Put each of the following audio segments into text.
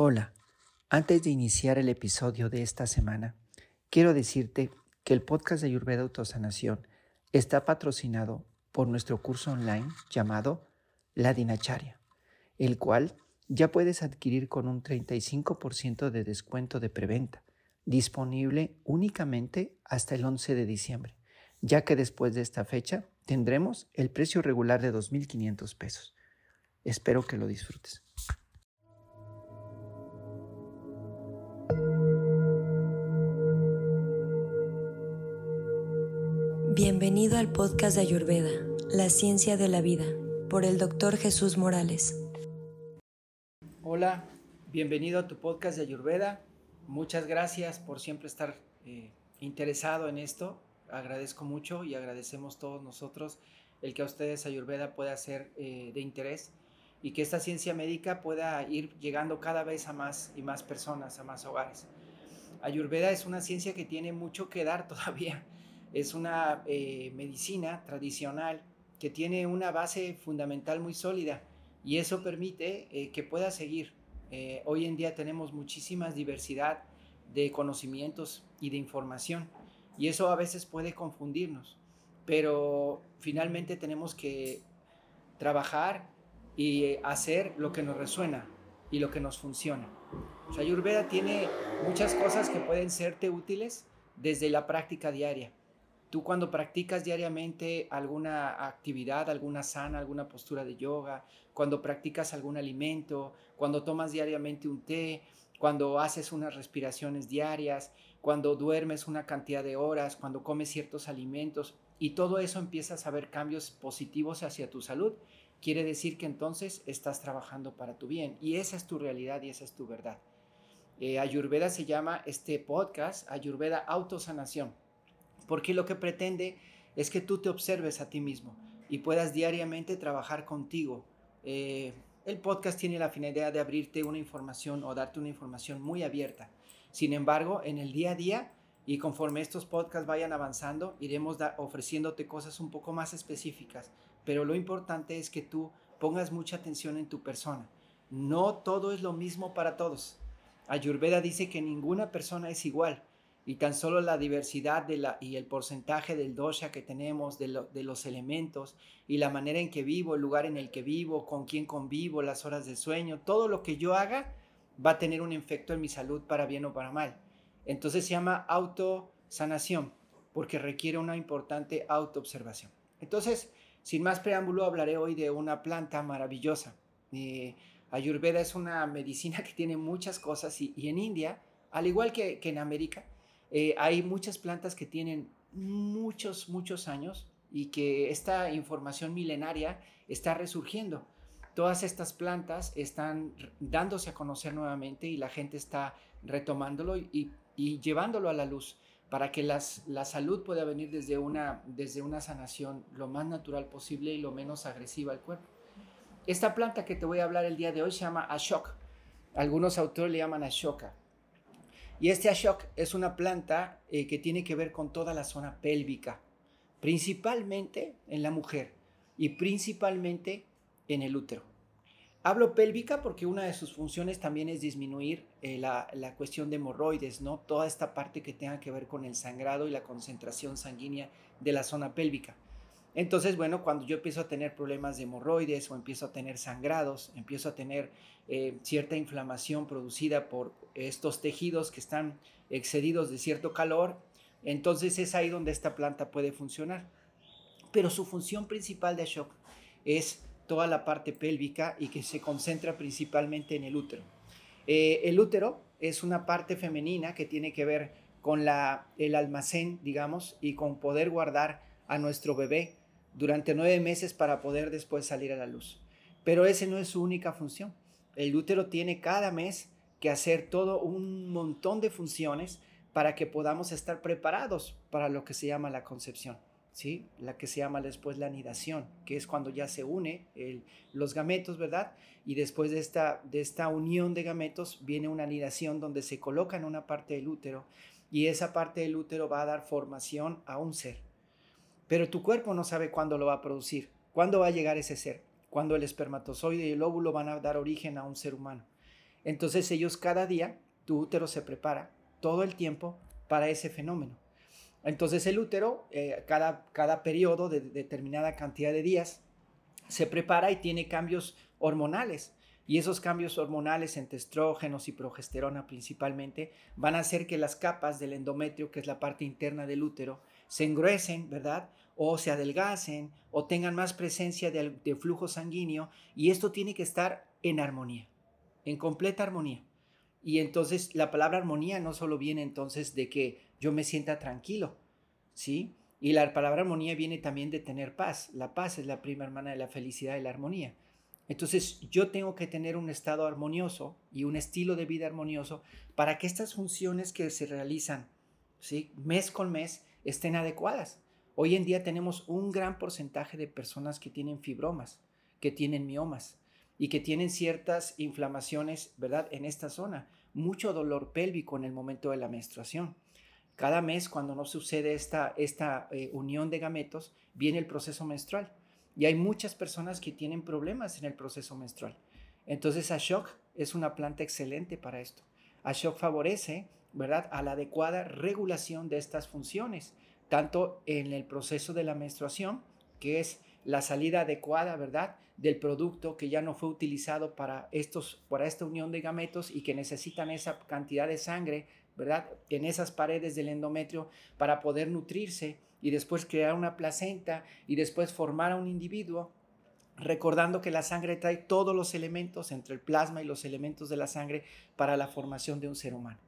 Hola, antes de iniciar el episodio de esta semana, quiero decirte que el podcast de Ayurveda Autosanación está patrocinado por nuestro curso online llamado La Dinacharya, el cual ya puedes adquirir con un 35% de descuento de preventa, disponible únicamente hasta el 11 de diciembre, ya que después de esta fecha tendremos el precio regular de 2.500 pesos. Espero que lo disfrutes. Bienvenido al podcast de Ayurveda, la ciencia de la vida, por el doctor Jesús Morales. Hola, bienvenido a tu podcast de Ayurveda. Muchas gracias por siempre estar eh, interesado en esto. Agradezco mucho y agradecemos todos nosotros el que a ustedes Ayurveda pueda ser eh, de interés y que esta ciencia médica pueda ir llegando cada vez a más y más personas, a más hogares. Ayurveda es una ciencia que tiene mucho que dar todavía es una eh, medicina tradicional que tiene una base fundamental muy sólida y eso permite eh, que pueda seguir. Eh, hoy en día tenemos muchísima diversidad de conocimientos y de información y eso a veces puede confundirnos, pero finalmente tenemos que trabajar y hacer lo que nos resuena y lo que nos funciona. O Ayurveda tiene muchas cosas que pueden serte útiles desde la práctica diaria. Tú cuando practicas diariamente alguna actividad, alguna sana, alguna postura de yoga, cuando practicas algún alimento, cuando tomas diariamente un té, cuando haces unas respiraciones diarias, cuando duermes una cantidad de horas, cuando comes ciertos alimentos y todo eso empiezas a ver cambios positivos hacia tu salud, quiere decir que entonces estás trabajando para tu bien. Y esa es tu realidad y esa es tu verdad. Eh, Ayurveda se llama este podcast Ayurveda Autosanación porque lo que pretende es que tú te observes a ti mismo y puedas diariamente trabajar contigo. Eh, el podcast tiene la finalidad de abrirte una información o darte una información muy abierta. Sin embargo, en el día a día y conforme estos podcasts vayan avanzando, iremos ofreciéndote cosas un poco más específicas. Pero lo importante es que tú pongas mucha atención en tu persona. No todo es lo mismo para todos. Ayurveda dice que ninguna persona es igual y tan solo la diversidad de la, y el porcentaje del dosha que tenemos, de, los elementos y la manera en que vivo, el lugar en el que vivo, con quién convivo, las horas de sueño, todo lo que yo haga va a tener un efecto en mi salud para bien o para mal. Entonces se llama autosanación porque requiere una importante autoobservación. Entonces, sin más preámbulo, hablaré hoy de una planta maravillosa. Eh, Ayurveda es una medicina que tiene muchas cosas y, y en India, al igual que, que en América, eh, hay muchas plantas que tienen muchos, muchos años y que esta información milenaria está resurgiendo. Todas estas plantas están dándose a conocer nuevamente y la gente está retomándolo y, llevándolo a la luz para que las, la salud pueda venir desde una, desde una sanación lo más natural posible y lo menos agresiva al cuerpo. Esta planta que te voy a hablar el día de hoy se llama Ashok. Algunos autores le llaman Ashoka. Y este Ashok es una planta eh, que tiene que ver con toda la zona pélvica, principalmente en la mujer y principalmente en el útero. Hablo pélvica porque una de sus funciones también es disminuir eh, la, la, cuestión de hemorroides, ¿no? Toda esta parte que tenga que ver con el sangrado y la concentración sanguínea de la zona pélvica. Entonces, bueno, cuando yo empiezo a tener problemas de hemorroides o empiezo a tener sangrados, empiezo a tener eh, cierta inflamación producida por estos tejidos que están excedidos de cierto calor, entonces es ahí donde esta planta puede funcionar. Pero su función principal de shock es toda la parte pélvica y que se concentra principalmente en el útero. Eh, el útero es una parte femenina que tiene que ver con la, el almacén, digamos, y con poder guardar a nuestro bebé durante nueve meses para poder después salir a la luz. Pero esa no es su única función. El útero tiene cada mes que hacer todo un montón de funciones para que podamos estar preparados para lo que se llama la concepción, ¿sí? La que se llama después la anidación, que es cuando ya se une los gametos, ¿verdad? Y después de esta, de esta unión de gametos viene una anidación donde se coloca en una parte del útero y esa parte del útero va a dar formación a un ser. Pero tu cuerpo no sabe cuándo lo va a producir, cuándo va a llegar ese ser, cuándo el espermatozoide y el óvulo van a dar origen a un ser humano. Entonces ellos cada día, tu útero se prepara todo el tiempo para ese fenómeno. Entonces el útero, eh, cada, cada periodo de determinada cantidad de días, se prepara y tiene cambios hormonales. Y esos cambios hormonales entre estrógenos y progesterona principalmente van a hacer que las capas del endometrio, que es la parte interna del útero, se engruesen, ¿verdad? O se adelgacen o tengan más presencia de, de flujo sanguíneo y esto tiene que estar en armonía, en completa armonía. Y entonces la palabra armonía no solo viene entonces de que yo me sienta tranquilo, ¿sí? Y la palabra armonía viene también de tener paz. La paz es la prima hermana de la felicidad y la armonía. Entonces yo tengo que tener un estado armonioso y un estilo de vida armonioso para que estas funciones que se realizan ¿sí? mes con mes estén adecuadas. Hoy en día tenemos un gran porcentaje de personas que tienen fibromas, que tienen miomas y que tienen ciertas inflamaciones, ¿verdad? En esta zona. Mucho dolor pélvico en el momento de la menstruación. Cada mes, cuando no sucede esta, esta eh, unión de gametos, viene el proceso menstrual y hay muchas personas que tienen problemas en el proceso menstrual. Entonces Ashok es una planta excelente para esto. Ashok favorece, ¿verdad?, a la adecuada regulación de estas funciones, tanto en el proceso de la menstruación, que es la salida adecuada, ¿verdad?, del producto que ya no fue utilizado para, estos, para esta unión de gametos y que necesitan esa cantidad de sangre, ¿verdad?, en esas paredes del endometrio para poder nutrirse y después crear una placenta y después formar a un individuo, recordando que la sangre trae todos los elementos entre el plasma y los elementos de la sangre para la formación de un ser humano.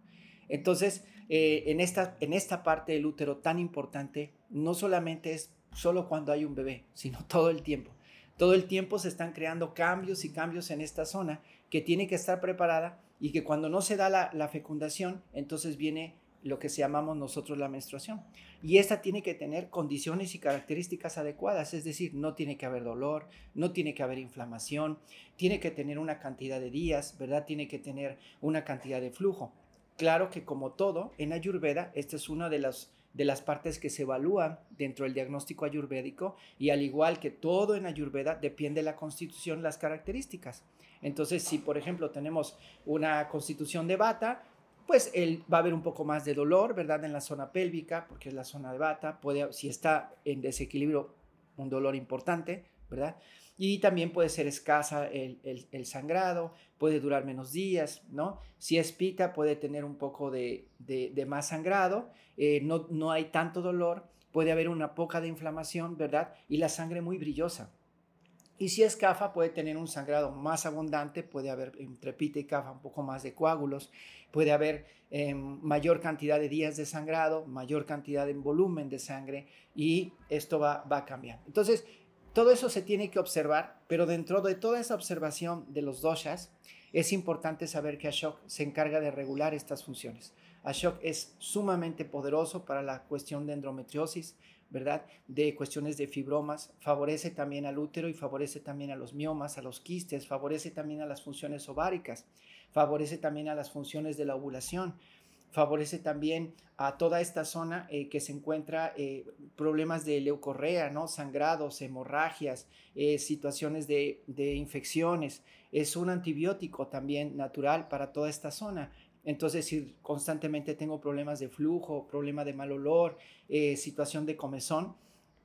Entonces, eh, en, esta, en esta parte del útero tan importante, no solamente es solo cuando hay un bebé, sino todo el tiempo. Todo el tiempo se están creando cambios y cambios en esta zona que tiene que estar preparada y que cuando no se da la, la fecundación, entonces viene lo que llamamos nosotros la menstruación. Y esta tiene que tener condiciones y características adecuadas, es decir, no tiene que haber dolor, no tiene que haber inflamación, tiene que tener una cantidad de días, ¿verdad? Tiene que tener una cantidad de flujo. Claro que como todo, en Ayurveda, esta es una de las, de las partes que se evalúan dentro del diagnóstico ayurvédico y al igual que todo en Ayurveda, depende de la constitución, las características. Entonces, si por ejemplo tenemos una constitución de bata, pues él va a haber un poco más de dolor, ¿verdad? En la zona pélvica, porque es la zona de bata, puede, si está en desequilibrio, un dolor importante, ¿verdad? Y también puede ser escasa el, sangrado, puede durar menos días, ¿no? Si es pita, puede tener un poco de, más sangrado, eh, no, no hay tanto dolor, puede haber una poca de inflamación, ¿verdad? Y la sangre muy brillosa. Y si es CAFA, puede tener un sangrado más abundante, puede haber entre pita y CAFA un poco más de coágulos, puede haber em, mayor cantidad de días de sangrado, mayor cantidad de volumen de sangre y esto va, va a cambiar. Entonces, todo eso se tiene que observar, pero dentro de toda esa observación de los doshas, es importante saber que Ashok se encarga de regular estas funciones. Ashok es sumamente poderoso para la cuestión de endometriosis, ¿verdad? De cuestiones de fibromas, favorece también al útero y favorece también a los miomas, a los quistes, favorece también a las funciones ováricas, favorece también a las funciones de la ovulación, favorece también a toda esta zona eh, que se encuentra eh, problemas de leucorrea, ¿no? sangrados, hemorragias, eh, situaciones de, de infecciones. Es un antibiótico también natural para toda esta zona. Entonces, si constantemente tengo problemas de flujo, problema de mal olor, eh, situación de comezón,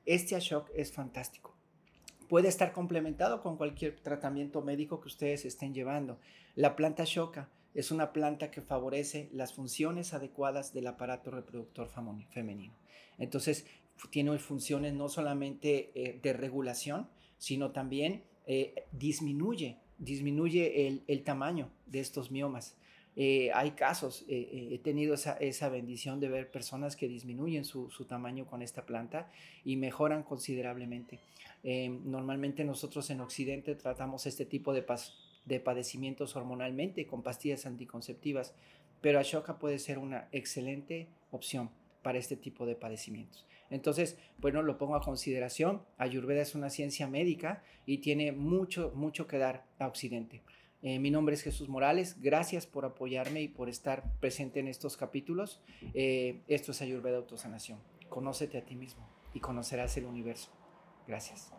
este Ashok es fantástico. Puede estar complementado con cualquier tratamiento médico que ustedes estén llevando. La planta Ashoka es una planta que favorece las funciones adecuadas del aparato reproductor femenino. Entonces, tiene funciones no solamente eh, de regulación, sino también eh, disminuye, disminuye el tamaño de estos miomas. Eh, hay casos, eh, eh, he tenido esa, bendición de ver personas que disminuyen su, tamaño con esta planta y mejoran considerablemente. normalmente nosotros en Occidente tratamos este tipo de, de padecimientos hormonalmente con pastillas anticonceptivas, pero Ashoka puede ser una excelente opción para este tipo de padecimientos. Entonces, bueno, lo pongo a consideración. Ayurveda es una ciencia médica y tiene mucho, mucho que dar a Occidente. Eh, mi nombre es Jesús Morales. Gracias por apoyarme y por estar presente en estos capítulos. Eh, esto es Ayurveda Autosanación. Conócete a ti mismo y conocerás el universo. Gracias.